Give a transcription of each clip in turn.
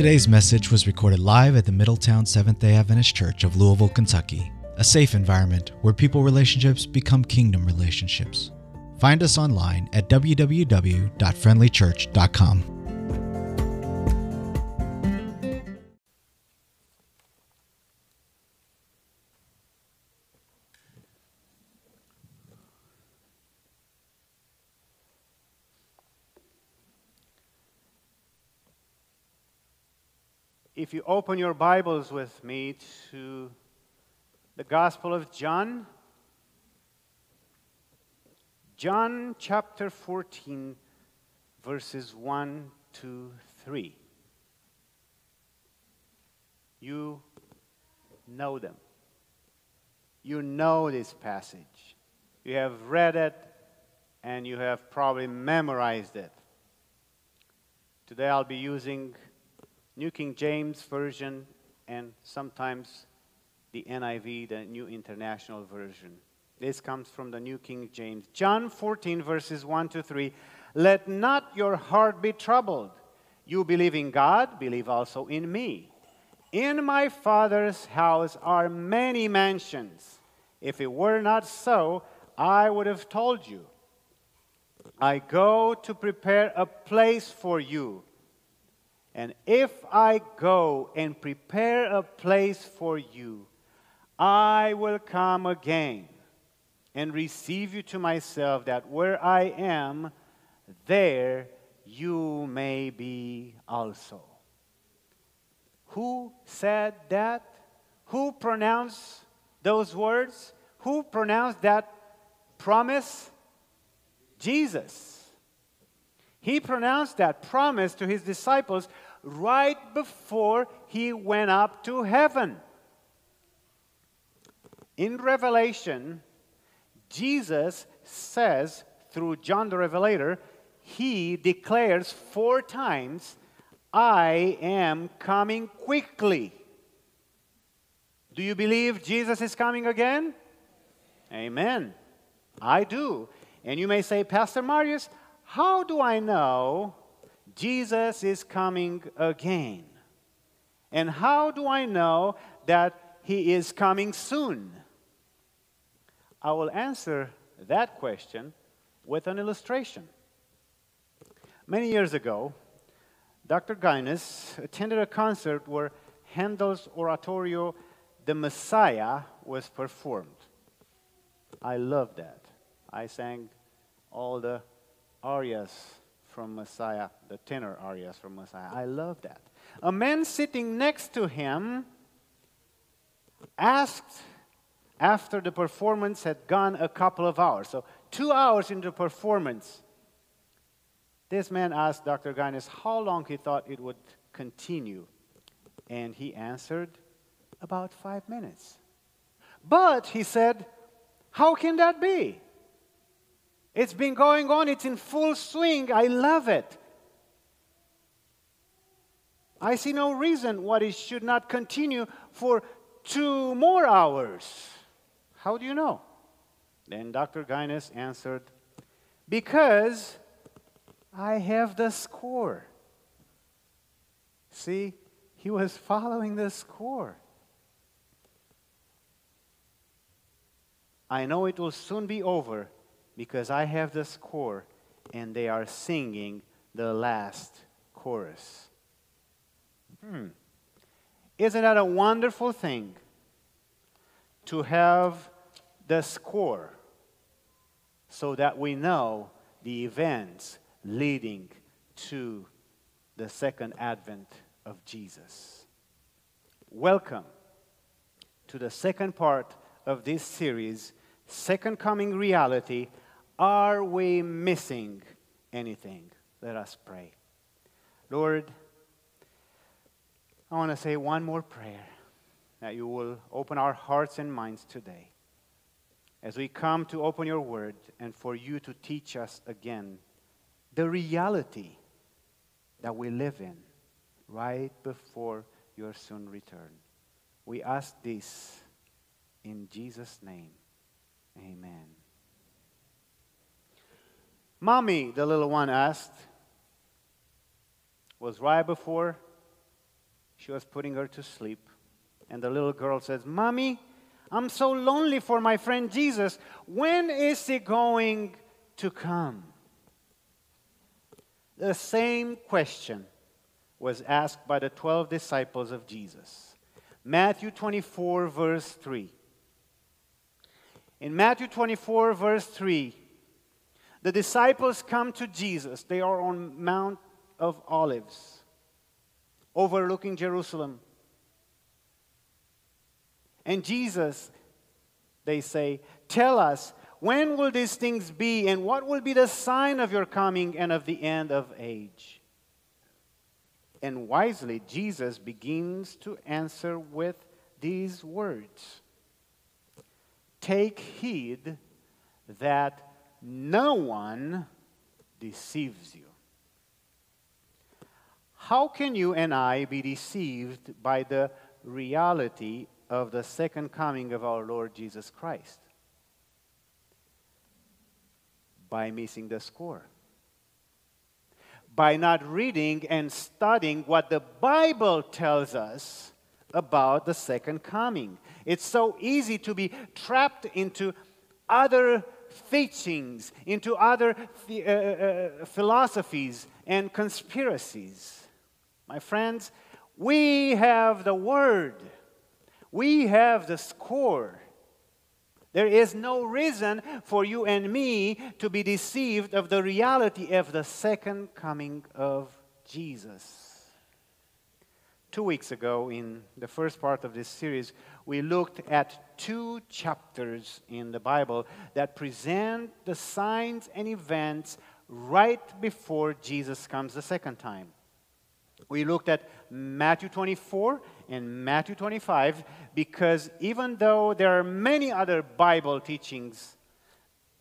Today's message was recorded live at the Middletown Seventh day Adventist Church of Louisville, Kentucky, a safe environment where people relationships become kingdom relationships. Find us online at www.friendlychurch.com. If you open your Bibles with me to the Gospel of John, John chapter 14, verses 1 to 3. You know them. You know this passage. You have read it and you have probably memorized it. Today I'll be using New King James Version, and sometimes the NIV, the New International Version. This comes from the New King James. John 14, verses 1 to 3. Let not your heart be troubled. You believe in God, believe also in me. In my Father's house are many mansions. If it were not so, I would have told you. I go to prepare a place for you. And if I go and prepare a place for you, I will come again and receive you to myself, that where I am, there you may be also. Who said that? Who pronounced those words? Who pronounced that promise? Jesus. He pronounced that promise to his disciples right before he went up to heaven. In Revelation, Jesus says through John the Revelator, he declares four times, I am coming quickly. Do you believe Jesus is coming again? Amen. I do. And you may say, Pastor Marius, how do I know Jesus is coming again? And how do I know that he is coming soon? I will answer that question with an illustration. Many years ago, Dr. Guinness attended a concert where Handel's oratorio, The Messiah, was performed. I loved that. I sang all the arias from Messiah, the tenor arias from Messiah. I love that. A man sitting next to him asked after the performance had gone a couple of hours. So, two hours into performance, this man asked Dr. Guinness how long he thought it would continue. And he answered, about five minutes. But, he said, how can that be? It's been going on, it's in full swing. I love it. I see no reason why it should not continue for two more hours. How do you know? Then Dr. Guinness answered, Because I have the score. See, he was following the score. I know it will soon be over because I have the score and they are singing the last chorus. Hmm. Isn't that a wonderful thing to have the score so that we know the events leading to the second advent of Jesus? Welcome to the second part of this series, Second Coming Reality are we missing anything? Let us pray. Lord, I want to say one more prayer that you will open our hearts and minds today as we come to open your word and for you to teach us again the reality that we live in right before your soon return. We ask this in Jesus' name. Amen. Mommy, the little one asked, was right before She was putting her to sleep. And the little girl says, Mommy, I'm so lonely for my friend Jesus. When is he going to come? The same question was asked by the 12 disciples of Jesus. Matthew 24, verse 3. In Matthew 24, verse 3, the disciples come to Jesus. They are on Mount of Olives, overlooking Jerusalem. And Jesus, they say, Tell us, when will these things be, and what will be the sign of your coming and of the end of age? And wisely, Jesus begins to answer with these words Take heed that no one deceives you. How can you and I be deceived by the reality of the second coming of our Lord Jesus Christ? By missing the score. By not reading and studying what the Bible tells us about the second coming. It's so easy to be trapped into other teachings, into other uh, uh, philosophies and conspiracies. My friends, we have the Word, we have the score. There is no reason for you and me to be deceived of the reality of the second coming of Jesus. Two weeks ago, in the first part of this series, we looked at two chapters in the Bible that present the signs and events right before Jesus comes the second time. We looked at Matthew 24 and Matthew 25 because even though there are many other Bible teachings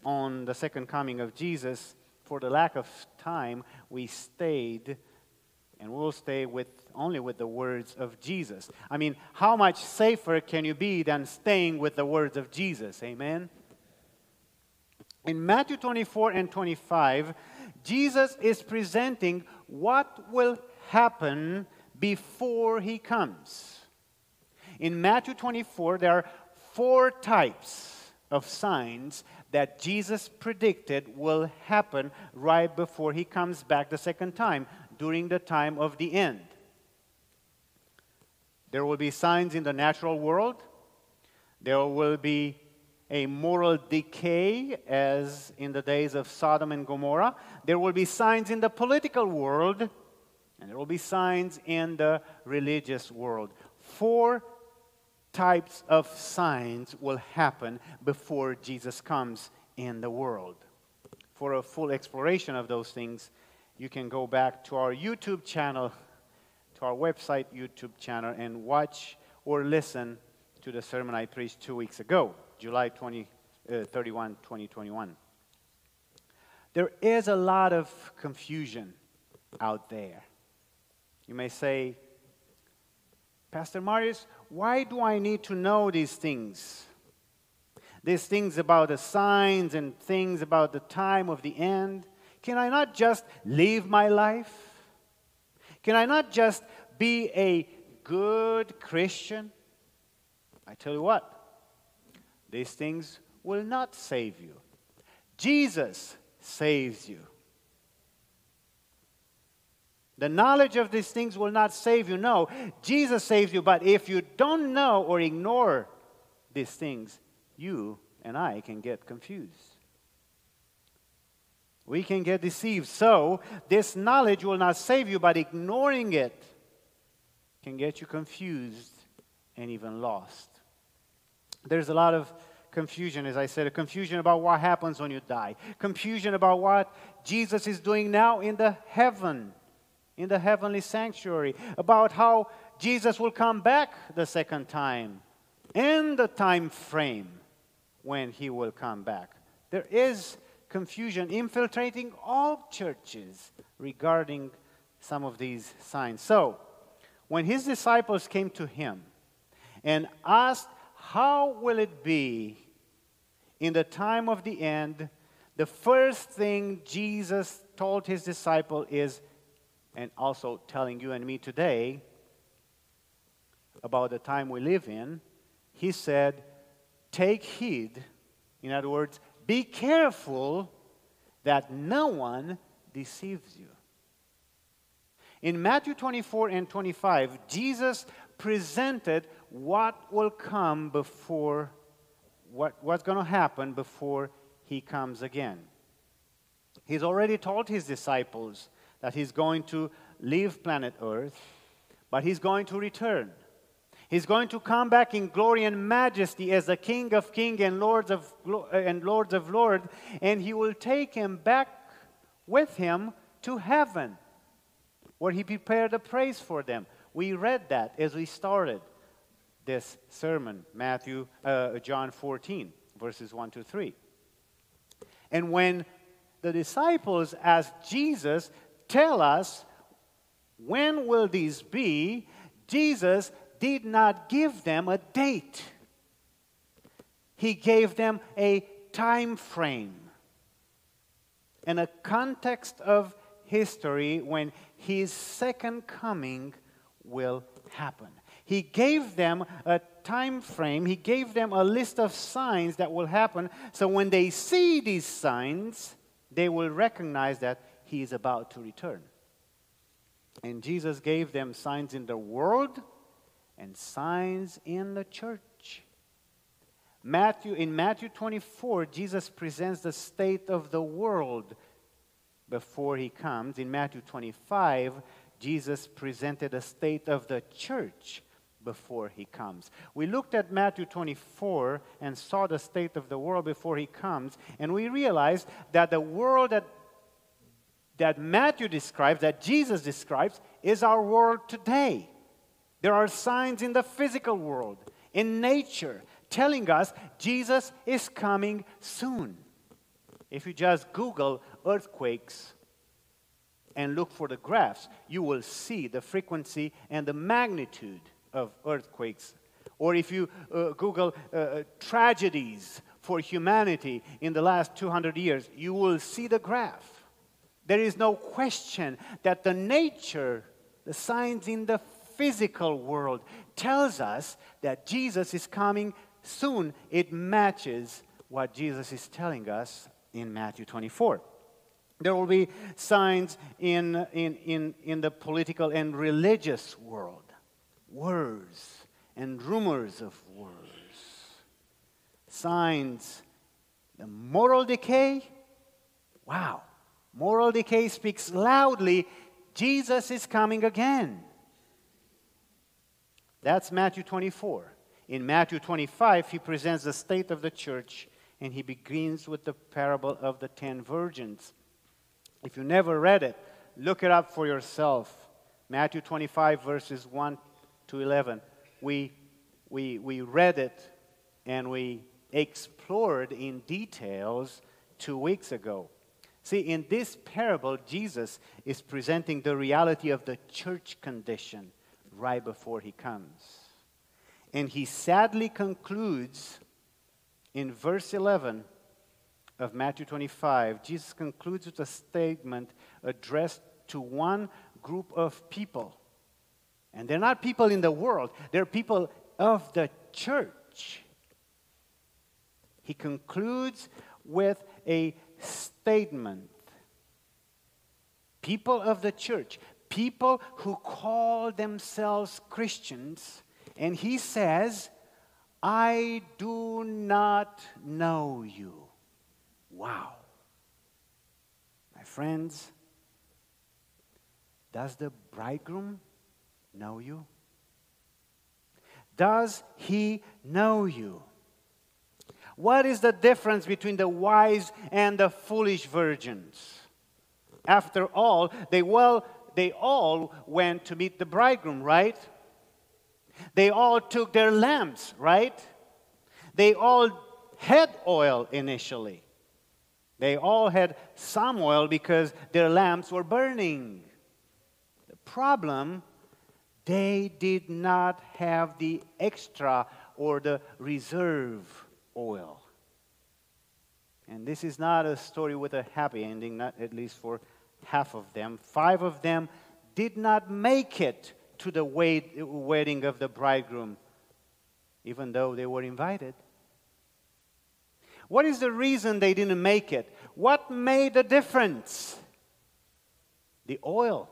on the second coming of Jesus, for the lack of time, we stayed and we'll stay with only with the words of Jesus. I mean, how much safer can you be than staying with the words of Jesus? Amen. In Matthew 24 and 25, Jesus is presenting what will happen before he comes. In Matthew 24, there are four types of signs that Jesus predicted will happen right before he comes back the second time during the time of the end. There will be signs in the natural world. There will be a moral decay, as in the days of Sodom and Gomorrah. There will be signs in the political world, and there will be signs in the religious world. Four types of signs will happen before Jesus comes in the world. For a full exploration of those things, you can go back to our YouTube channel, to our website YouTube channel, and watch or listen to the sermon I preached two weeks ago, July 20, uh, 31, 2021. There is a lot of confusion out there. You may say, Pastor Marius, why do I need to know these things? These things about the signs and things about the time of the end. Can I not just live my life? Can I not just be a good Christian? I tell you what, these things will not save you. Jesus saves you. The knowledge of these things will not save you. No, Jesus saves you. But if you don't know or ignore these things, you and I can get confused we can get deceived. So, this knowledge will not save you, but ignoring it can get you confused and even lost. There's a lot of confusion, as I said, a confusion about what happens when you die, confusion about what Jesus is doing now in the heaven, in the heavenly sanctuary, about how Jesus will come back the second time, and the time frame when he will come back. There is confusion infiltrating all churches regarding some of these signs. So, when his disciples came to him and asked, How will it be in the time of the end? the first thing Jesus told his disciple is, and also telling you and me today, about the time we live in, he said, Take heed, in other words, be careful that no one deceives you. In Matthew 24 and 25, Jesus presented what will come before, what, what's going to happen before he comes again. He's already told his disciples that he's going to leave planet Earth, but he's going to return. He's going to come back in glory and majesty as the King of kings and Lords of and Lords of lords, and he will take him back with him to heaven, where he prepared a place for them. We read that as we started this sermon, Matthew, uh, John 14, verses 1 to 3. And when the disciples asked Jesus, Tell us, when will these be? Jesus did not give them a date. He gave them a time frame and a context of history when his second coming will happen. He gave them a time frame, he gave them a list of signs that will happen. So when they see these signs, they will recognize that he is about to return. And Jesus gave them signs in the world and signs in the church. Matthew in Matthew 24 Jesus presents the state of the world before he comes. In Matthew 25 Jesus presented a state of the church before he comes. We looked at Matthew 24 and saw the state of the world before he comes, and we realized that the world that, that Matthew describes, that Jesus describes, is our world today. There are signs in the physical world, in nature, telling us Jesus is coming soon. If you just Google earthquakes and look for the graphs, you will see the frequency and the magnitude of earthquakes. Or if you uh, Google uh, uh tragedies for humanity in the last 200 years, you will see the graph. There is no question that the nature, the signs in the physical world tells us that Jesus is coming soon. It matches what Jesus is telling us in Matthew 24. There will be signs in, in, in, in the political and religious world, words and rumors of words. Signs, the moral decay, wow, moral decay speaks loudly. Jesus is coming again. That's Matthew 24. In Matthew 25, he presents the state of the church and he begins with the parable of the ten virgins. If you never read it, look it up for yourself. Matthew 25, verses 1 to 11. We, we, we read it and we explored in details two weeks ago. See, in this parable, Jesus is presenting the reality of the church condition right before he comes. And he sadly concludes in verse 11 of Matthew 25. Jesus concludes with a statement addressed to one group of people. And they're not people in the world, they're people of the church. He concludes with a statement. People of the church, people who call themselves Christians, and he says, I do not know you. Wow. My friends, does the bridegroom know you? Does he know you? What is the difference between the wise and the foolish virgins? After all, they well they all went to meet the bridegroom, right? They all took their lamps, right? They all had oil initially. They all had some oil because their lamps were burning. The problem, they did not have the extra or the reserve oil. And this is not a story with a happy ending, not at least for half of them. Five of them did not make it to the wedding of the bridegroom, even though they were invited. What is the reason they didn't make it? What made the difference? The oil,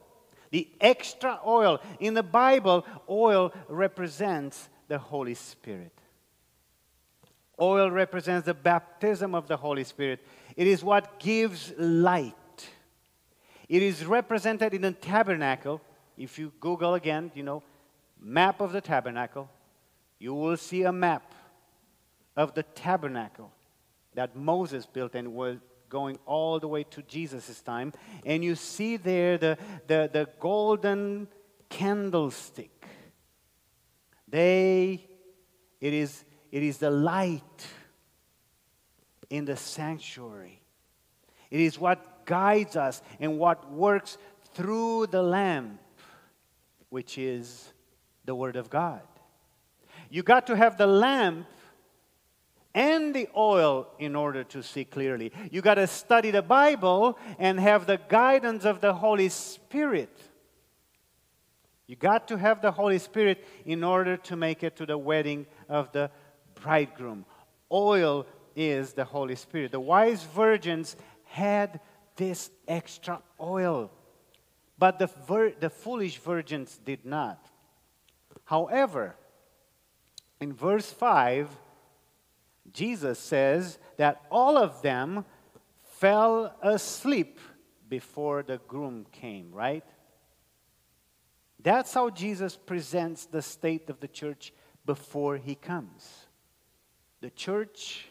the extra oil. In the Bible, oil represents the Holy Spirit. Oil represents the baptism of the Holy Spirit. It is what gives light. It is represented in the tabernacle. If you Google again, you know, map of the tabernacle, you will see a map of the tabernacle that Moses built and was going all the way to Jesus' time. And you see there the, the, the golden candlestick. They, it is, it is the light in the sanctuary. It is what guides us and what works through the lamp, which is the Word of God. You got to have the lamp and the oil in order to see clearly. You got to study the Bible and have the guidance of the Holy Spirit. You got to have the Holy Spirit in order to make it to the wedding of the bridegroom. Oil is the Holy Spirit. The wise virgins had this extra oil, but the, vir- the foolish virgins did not. However, in verse 5, Jesus says that all of them fell asleep before the groom came, right? That's how Jesus presents the state of the church before he comes. The church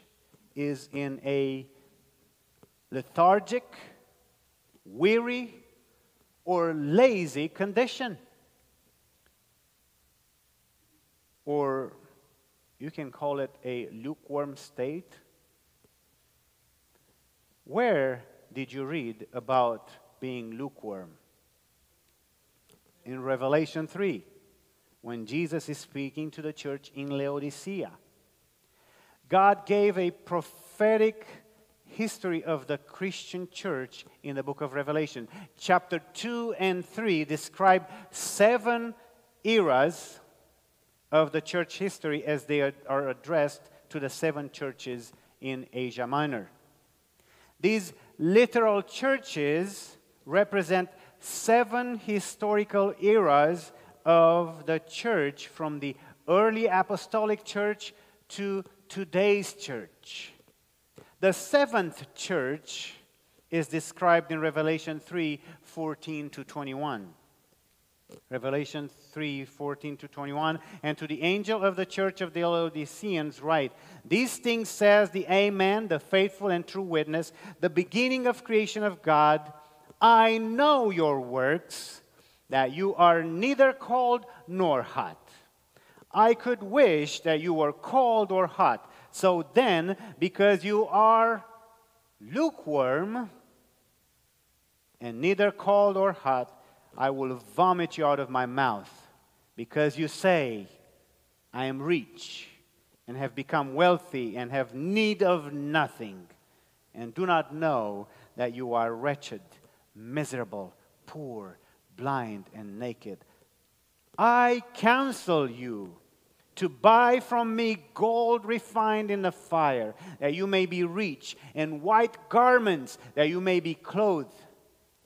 is in a lethargic, weary, or lazy condition. Or you can call it a lukewarm state. Where did you read about being lukewarm? In Revelation 3, when Jesus is speaking to the church in Laodicea. God gave a prophetic history of the Christian church in the book of Revelation. Chapter 2 and 3 describe seven eras of the church history as they are addressed to the seven churches in Asia Minor. These literal churches represent seven historical eras of the church from the early apostolic church to today's church. The seventh church is described in Revelation 3 14 to 21. Revelation 3 14 to 21. And to the angel of the church of the Laodiceans, write These things says the Amen, the faithful and true witness, the beginning of creation of God. I know your works, that you are neither cold nor hot. I could wish that you were cold or hot. So then, because you are lukewarm and neither cold or hot, I will vomit you out of my mouth. Because you say, I am rich and have become wealthy and have need of nothing, and do not know that you are wretched, miserable, poor, blind, and naked. I counsel you to buy from me gold refined in the fire, that you may be rich, and white garments, that you may be clothed,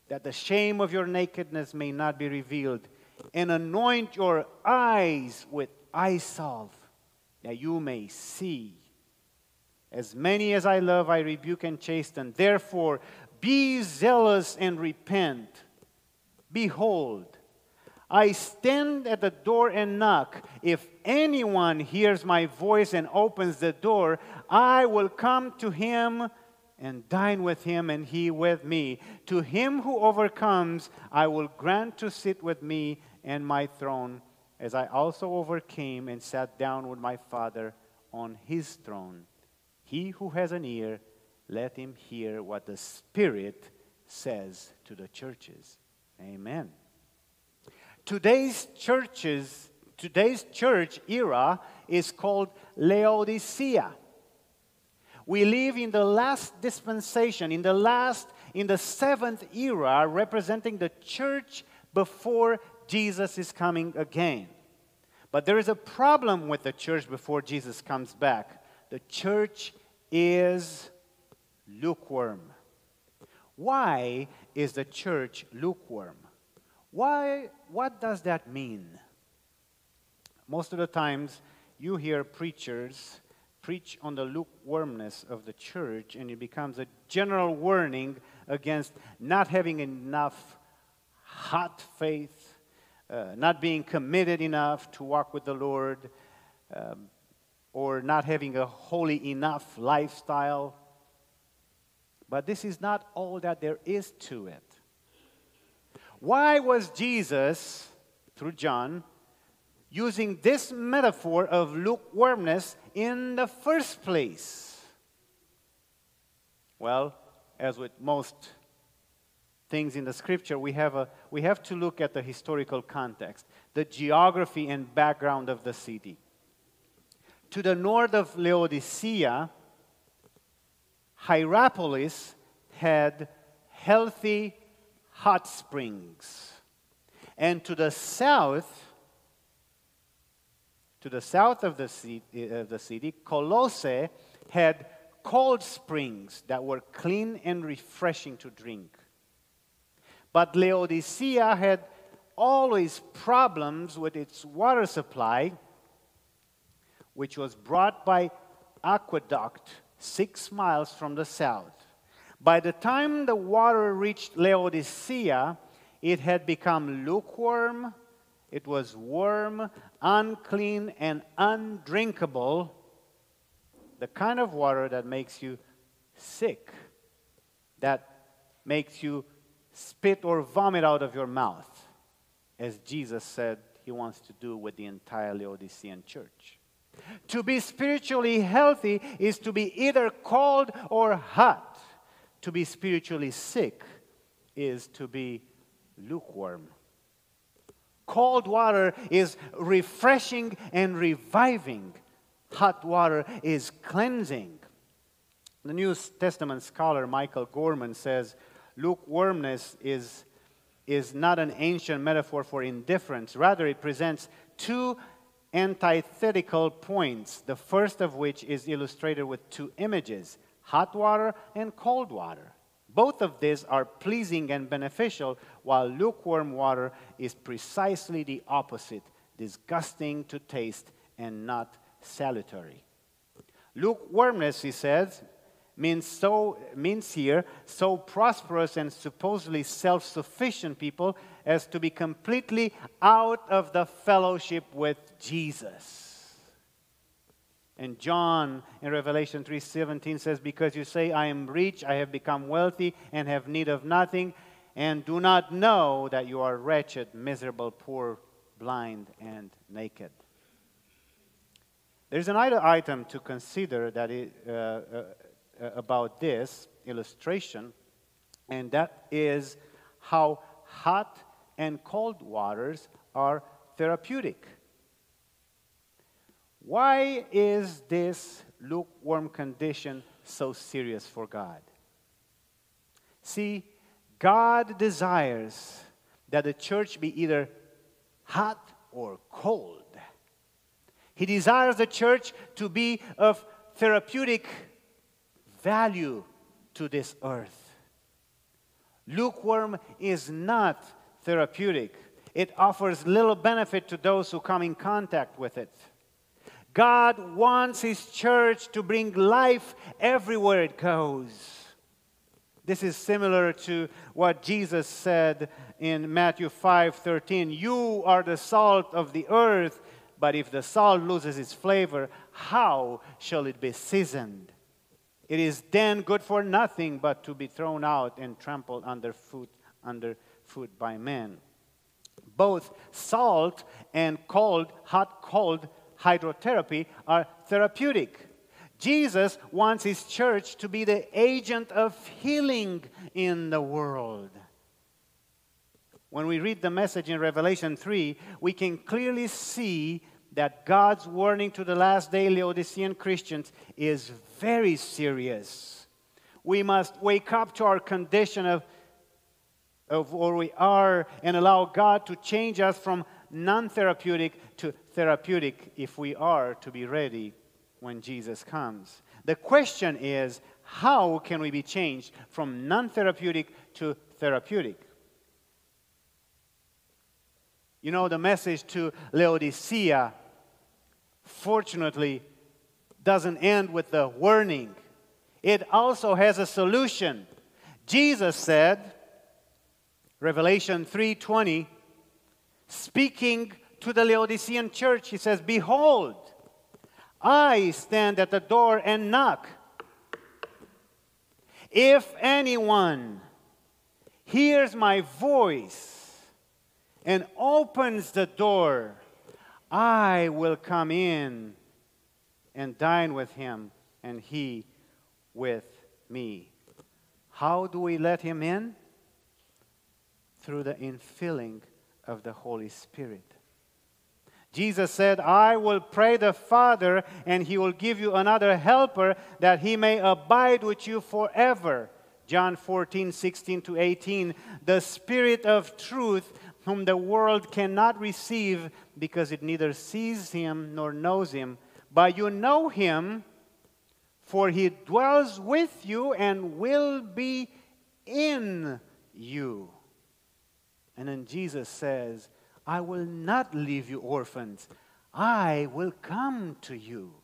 that the shame of your nakedness may not be revealed, and anoint your eyes with eye salve, that you may see. As many as I love, I rebuke and chasten. Therefore, be zealous and repent. Behold, I stand at the door and knock. If anyone hears my voice and opens the door, I will come to him and dine with him and he with me. To him who overcomes, I will grant to sit with me and my throne, as I also overcame and sat down with my Father on his throne. He who has an ear, let him hear what the Spirit says to the churches. Amen. Today's churches, today's church era is called Laodicea. We live in the last dispensation, in the last, in the seventh era, representing the church before Jesus is coming again. But there is a problem with the church before Jesus comes back. The church is lukewarm. Why is the church lukewarm? Why, what does that mean? Most of the times, you hear preachers preach on the lukewarmness of the church, and it becomes a general warning against not having enough hot faith, uh, not being committed enough to walk with the Lord, um, or not having a holy enough lifestyle. But this is not all that there is to it. Why was Jesus, through John, using this metaphor of lukewarmness in the first place? Well, as with most things in the scripture, we have, a, we have to look at the historical context, the geography and background of the city. To the north of Laodicea, Hierapolis had healthy hot springs. And to the south, to the south of the, city, eh, of the city, Colossae had cold springs that were clean and refreshing to drink. But Laodicea had always problems with its water supply, which was brought by aqueduct six miles from the south. By the time the water reached Laodicea, it had become lukewarm, it was warm, unclean, and undrinkable. The kind of water that makes you sick, that makes you spit or vomit out of your mouth, as Jesus said he wants to do with the entire Laodicean church. To be spiritually healthy is to be either cold or hot. To be spiritually sick is to be lukewarm. Cold water is refreshing and reviving. Hot water is cleansing. The New Testament scholar Michael Gorman says lukewarmness is, is not an ancient metaphor for indifference. Rather, it presents two antithetical points, the first of which is illustrated with two images hot water and cold water. Both of these are pleasing and beneficial, while lukewarm water is precisely the opposite disgusting to taste and not salutary. Lukewarmness, he says, means so means here so prosperous and supposedly self-sufficient people as to be completely out of the fellowship with Jesus. And John in Revelation 3:17 says because you say I am rich I have become wealthy and have need of nothing and do not know that you are wretched miserable poor blind and naked. There's another item to consider that it, uh, uh, uh, about this illustration, and that is how hot and cold waters are therapeutic. Why is this lukewarm condition so serious for God? See, God desires that the church be either hot or cold. He desires the church to be of therapeutic value to this earth. Lukewarm is not therapeutic, it offers little benefit to those who come in contact with it. God wants His church to bring life everywhere it goes. This is similar to what Jesus said in Matthew 5:13, "You are the salt of the earth, but if the salt loses its flavor, how shall it be seasoned? It is then good for nothing but to be thrown out and trampled underfoot, underfoot by men. Both salt and cold, hot cold hydrotherapy are therapeutic. Jesus wants his church to be the agent of healing in the world. When we read the message in Revelation 3, we can clearly see that God's warning to the last day Laodicean Christians is very serious. We must wake up to our condition of of where we are and allow God to change us from non therapeutic to therapeutic if we are to be ready when Jesus comes. The question is how can we be changed from non therapeutic to therapeutic? You know, the message to Laodicea, fortunately, doesn't end with the warning, it also has a solution. Jesus said, Revelation 3:20, speaking to the Laodicean church, he says, Behold, I stand at the door and knock. If anyone hears my voice and opens the door, I will come in and dine with him, and he with me. How do we let him in? Through the infilling of the Holy Spirit. Jesus said, I will pray the Father, and he will give you another helper that he may abide with you forever. John 14, 16 to 18. The Spirit of truth, whom the world cannot receive because it neither sees him nor knows him. But you know him, for he dwells with you and will be in you. And then Jesus says, I will not leave you orphans. I will come to you.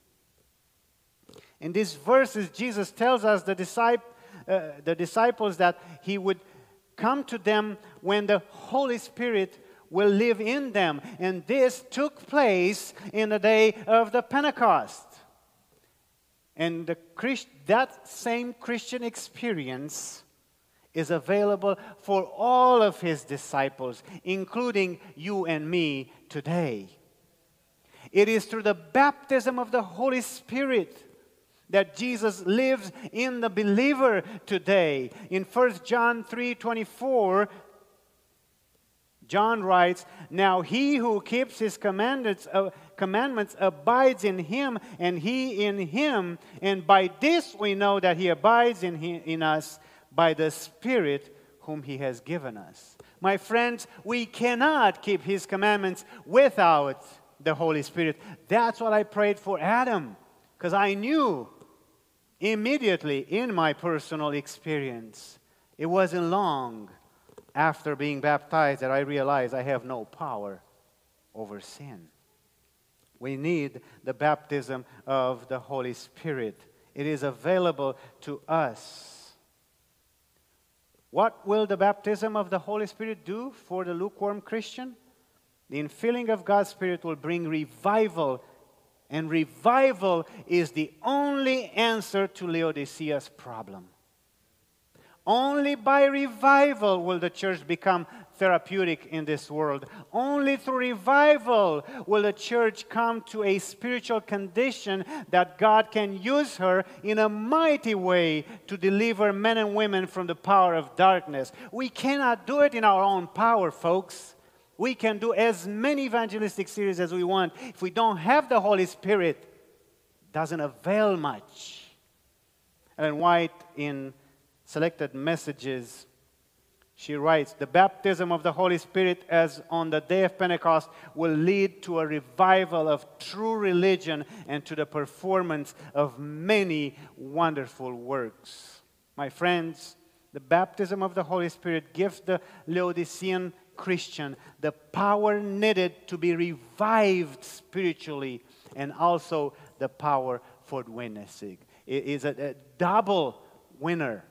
In these verses, Jesus tells us the, discip- uh, the disciples that he would come to them when the Holy Spirit will live in them. And this took place in the day of the Pentecost. And the Christ- that same Christian experience is available for all of his disciples, including you and me today. It is through the baptism of the Holy Spirit that Jesus lives in the believer today. In 1 John 3:24, John writes, Now he who keeps his commandments, uh, commandments abides in him, and he in him. And by this we know that he abides in, he, in us by the Spirit whom He has given us. My friends, we cannot keep His commandments without the Holy Spirit. That's what I prayed for Adam, because I knew immediately in my personal experience, it wasn't long after being baptized that I realized I have no power over sin. We need the baptism of the Holy Spirit. It is available to us what will the baptism of the Holy Spirit do for the lukewarm Christian? The infilling of God's Spirit will bring revival, and revival is the only answer to Laodicea's problem. Only by revival will the church become therapeutic in this world. Only through revival will the church come to a spiritual condition that God can use her in a mighty way to deliver men and women from the power of darkness. We cannot do it in our own power, folks. We can do as many evangelistic series as we want. If we don't have the Holy Spirit, doesn't avail much. Ellen White in selected messages she writes, The baptism of the Holy Spirit, as on the day of Pentecost, will lead to a revival of true religion and to the performance of many wonderful works. My friends, the baptism of the Holy Spirit gives the Laodicean Christian the power needed to be revived spiritually and also the power for witnessing. It is a, a double winner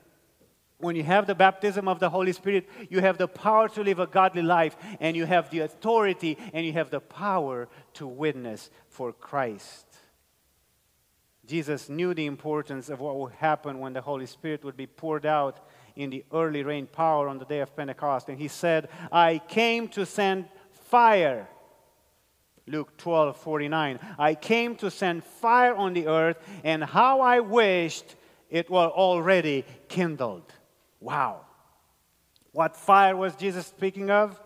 when you have the baptism of the Holy Spirit, you have the power to live a godly life, and you have the authority and you have the power to witness for Christ. Jesus knew the importance of what would happen when the Holy Spirit would be poured out in the early rain power on the day of Pentecost. And he said, I came to send fire. Luke 12 49. I came to send fire on the earth, and how I wished it were already kindled. Wow. What fire was Jesus speaking of?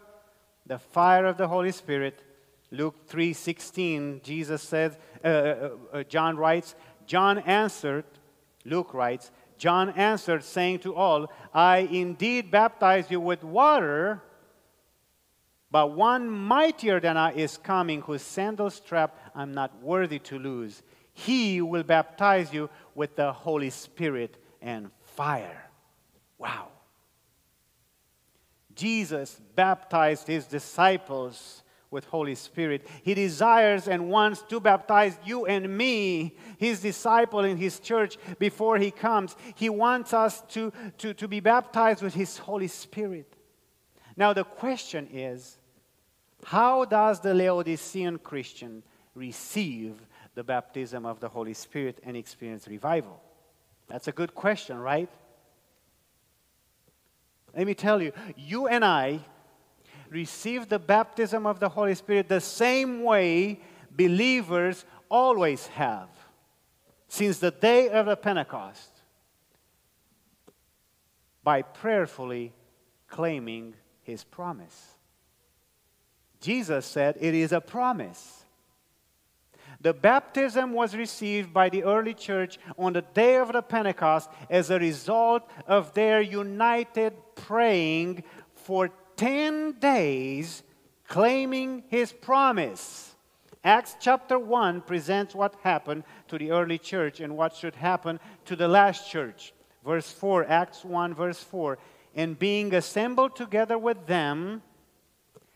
The fire of the Holy Spirit. Luke 3:16, Jesus said, uh, uh, uh, John writes, John answered, Luke writes, John answered, saying to all, I indeed baptize you with water, but one mightier than I is coming, whose sandal strap I'm not worthy to lose. He will baptize you with the Holy Spirit and fire. Wow. Jesus baptized his disciples with Holy Spirit. He desires and wants to baptize you and me, his disciple in his church, before he comes. He wants us to, to, to be baptized with his Holy Spirit. Now, the question is how does the Laodicean Christian receive the baptism of the Holy Spirit and experience revival? That's a good question, right? Let me tell you, you and I receive the baptism of the Holy Spirit the same way believers always have since the day of the Pentecost by prayerfully claiming his promise. Jesus said it is a promise. The baptism was received by the early church on the day of the Pentecost as a result of their united praying for 10 days claiming his promise. Acts chapter 1 presents what happened to the early church and what should happen to the last church. Verse 4, Acts 1, verse 4. And being assembled together with them,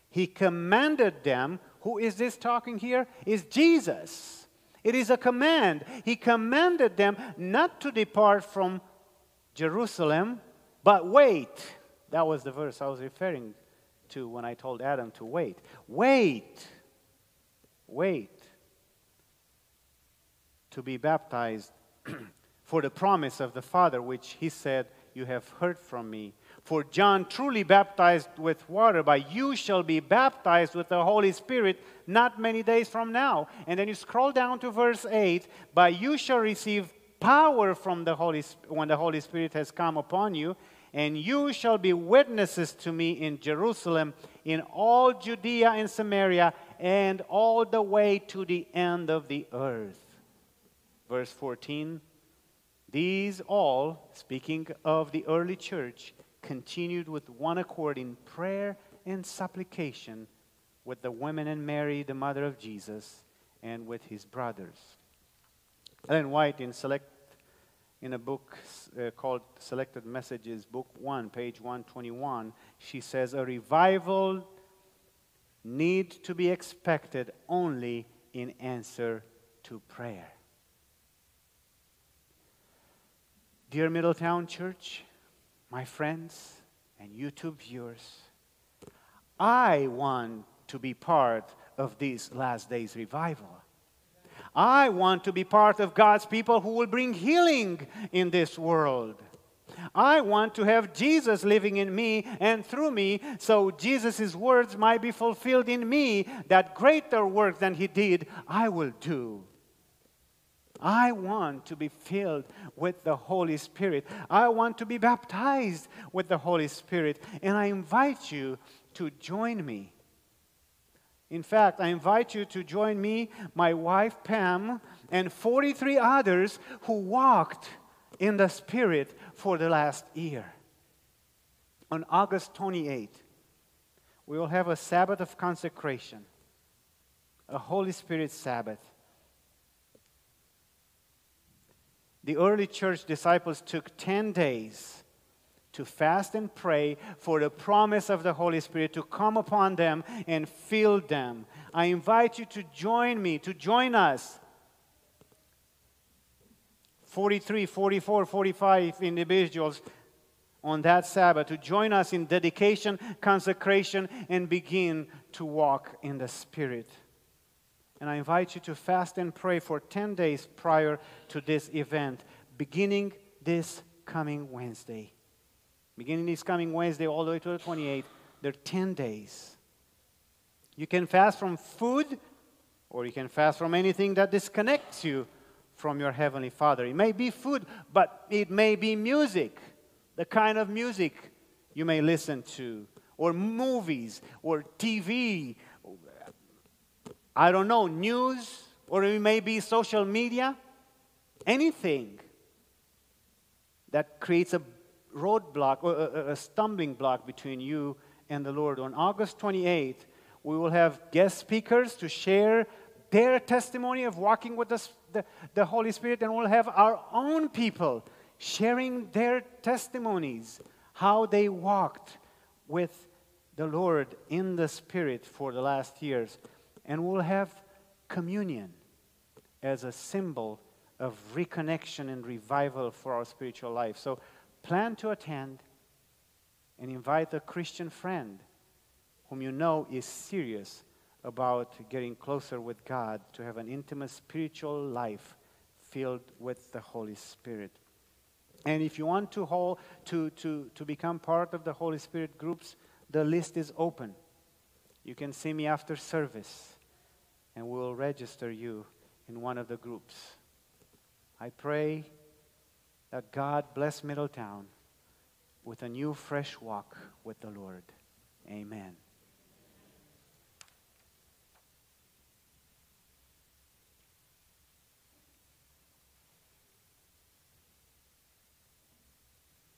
he commanded them. Who is this talking here? Is Jesus. It is a command. He commanded them not to depart from Jerusalem, but wait that was the verse I was referring to when I told Adam to wait. Wait. Wait. To be baptized for the promise of the Father, which he said, You have heard from me. For John truly baptized with water, but you shall be baptized with the Holy Spirit not many days from now. And then you scroll down to verse 8, but you shall receive power from the Holy when the Holy Spirit has come upon you, and you shall be witnesses to me in Jerusalem, in all Judea and Samaria, and all the way to the end of the earth. Verse 14 These all, speaking of the early church, continued with one accord in prayer and supplication with the women and Mary, the mother of Jesus, and with his brothers. Ellen White, in Select in a book uh, called Selected Messages, Book 1, page 121, she says, A revival need to be expected only in answer to prayer. Dear Middletown Church, my friends and YouTube viewers, I want to be part of this last days revival. I want to be part of God's people who will bring healing in this world. I want to have Jesus living in me and through me so Jesus' words might be fulfilled in me that greater work than he did I will do. I want to be filled with the Holy Spirit. I want to be baptized with the Holy Spirit. And I invite you to join me in fact, I invite you to join me, my wife Pam, and 43 others who walked in the Spirit for the last year. On August 28th, we will have a Sabbath of consecration, a Holy Spirit Sabbath. The early church disciples took 10 days to fast and pray for the promise of the Holy Spirit to come upon them and fill them. I invite you to join me, to join us. 43, 44, 45 individuals on that Sabbath to join us in dedication, consecration, and begin to walk in the Spirit. And I invite you to fast and pray for 10 days prior to this event, beginning this coming Wednesday. Beginning this coming Wednesday all the way to the 28th, there are 10 days. You can fast from food, or you can fast from anything that disconnects you from your Heavenly Father. It may be food, but it may be music, the kind of music you may listen to, or movies, or TV, I don't know, news, or it may be social media, anything that creates a roadblock or a, stumbling block between you and the Lord. On August 28th, we will have guest speakers to share their testimony of walking with the, the, the Holy Spirit, and we'll have our own people sharing their testimonies, how they walked with the Lord in the Spirit for the last years. And we'll have communion as a symbol of reconnection and revival for our spiritual life. So plan to attend and invite a Christian friend whom you know is serious about getting closer with God to have an intimate spiritual life filled with the Holy Spirit. And if you want to, to, to, to become part of the Holy Spirit groups, the list is open. You can see me after service, and we'll register you in one of the groups. I pray that God bless Middletown with a new, fresh walk with the Lord. Amen.